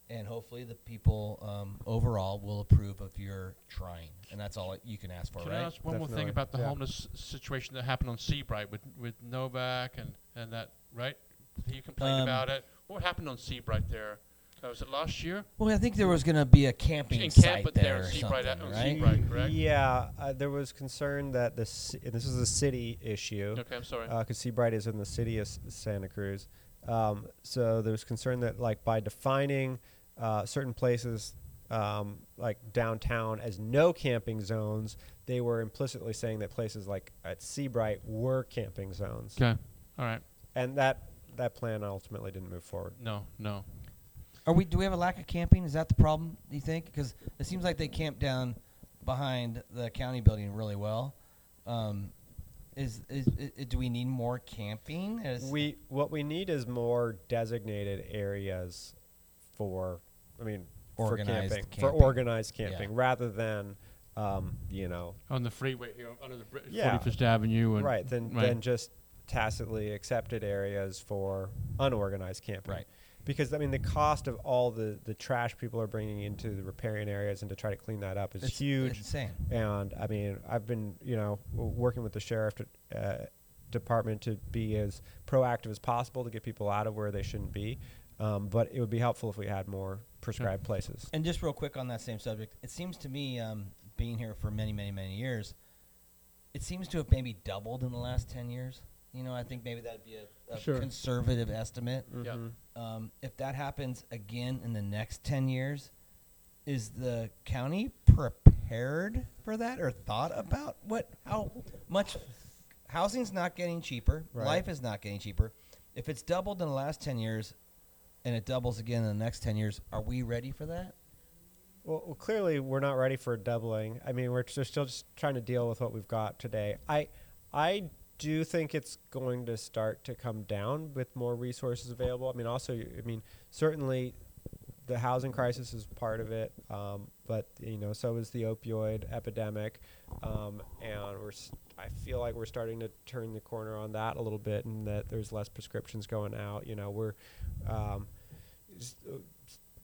and hopefully the people um, overall will approve of your trying, and that's all you can ask for, Can right? I ask one more thing about the yeah. homeless situation that happened on Seabright with with Novak and and that right? You complained Um, about it. What happened on Seabright there? Uh, was it last year? Well, I think there was going to be a camping In site camp, there, there, or Seabright something, on right? Seabright, correct? Yeah, uh, there was concern that this this is a city issue. Okay, I'm sorry. because Seabright is in the city of S- Santa Cruz. Um, so there was concern that, like, by defining uh, certain places, um, like downtown, as no camping zones, they were implicitly saying that places like at Seabright were camping zones, okay, all right. and that that plan ultimately didn't move forward. No, no. Are we? Do we have a lack of camping? Is that the problem? Do you think? Because it seems like they camp down behind the county building really well. Um, is, is, i do we need more camping? Is, We what we need is more designated areas for, I mean, Organized for camping, for camping. organized Yeah. camping, rather than, um, you know, On the freeway here, under the bri- Yeah. 45th Avenue and right than right. than just tacitly accepted areas for unorganized camping. Right. Because I mean, the cost of all the the trash people are bringing into the riparian areas and to try to clean that up is it's huge. insane. And I mean, I've been you know working with the sheriff to, uh, department to be as proactive as possible to get people out of where they shouldn't be. Um, but it would be helpful if we had more prescribed places. And just real quick on that same subject, it seems to me, um, being here for many, many, many years, it seems to have maybe doubled in the last ten years. You know, I think maybe that'd be a, a Sure. conservative estimate. Yeah. Mhm. Um, if that happens again in the next 10 years, is the county prepared for that or thought about what how much housing's not getting cheaper, Right. life is not getting cheaper. If it's doubled in the last 10 years and it doubles again in the next 10 years, are we ready for that? Well, well, clearly we're not ready for doubling. I mean, we're just still just trying to deal with what we've got today. I, I do think it's going to start to come down with more resources available. I mean, also, I mean, certainly the housing crisis is part of it, um, but you know, so is the opioid epidemic, um, and we're. s- I feel like we're starting to turn the corner on that a little bit, and that there's less prescriptions going out. You know, we're um, s- uh,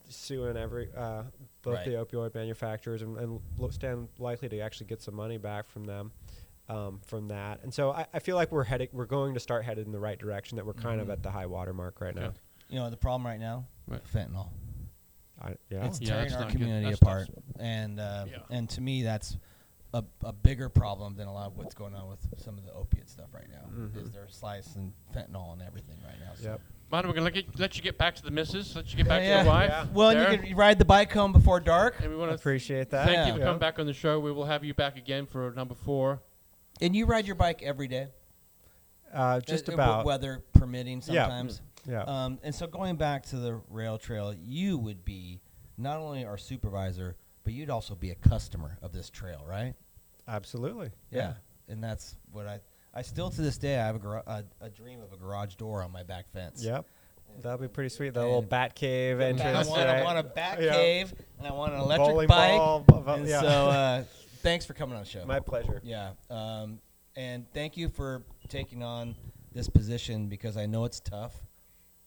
suing every uh, both Right. the opioid manufacturers and, and lo- stand likely to actually get some money back from them um, from that. And so I, I feel like we're heading, we're going to start headed in the right direction. That we're kind of Mhm. at the high water mark right now. You know, the problem right now, Right. fentanyl. I, yeah. It's Yeah, tearing that's our community apart, not- and uh, Yeah. and to me, that's a, a bigger problem than a lot of what's going on with some of the opiate stuff right now. Is Mhm. they're slicing fentanyl and everything right now. So. Yep. Manu, we're gonna let, get, let you get back to the missus. Let you get back Yeah, to your yeah. wife. Yeah. Well, Darren. and you can ride the bike home before dark, And we want to Appreciate that. thank Yeah. you for coming back on the show. We will have you back again for number four. And you ride your bike every day, Uh, just Uh, uh, about. weather permitting. Sometimes. yeah. Um, and so going back to the rail trail, you would be not only our supervisor, but you'd also be a customer of this trail, right? Absolutely. Yeah. And that's what I. I still to this day I have a, gar- a, a dream of a garage door on my back fence. Yep. That'd be pretty sweet. The little bat cave I entrance. want, I want a bat Yeah. cave and I want an electric Bowling bike. ball. bu- bu- and yeah. so uh, thanks for coming on the show. My pleasure. Yeah. Um, and thank you for taking on this position because I know it's tough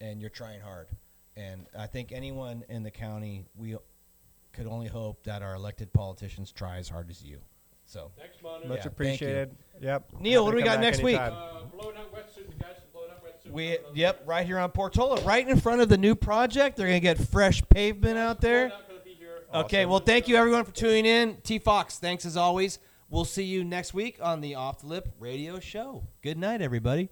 and you're trying hard. And I think anyone in the county, we could only hope that our elected politicians try as hard as you. So, Thanks, Manu. Yeah, Much thank appreciated. Yep. Neil, what do we got next week? Uh, blown out wetsuit. The guys from blown out wetsuit. we, yep, right here on Portola, right in front of the new project. They're going to get fresh pavement out there. Okay, well, thank you everyone for tuning in. T Fox, thanks as always. We'll see you next week on the Off the Lip Radio Show. Good night, everybody.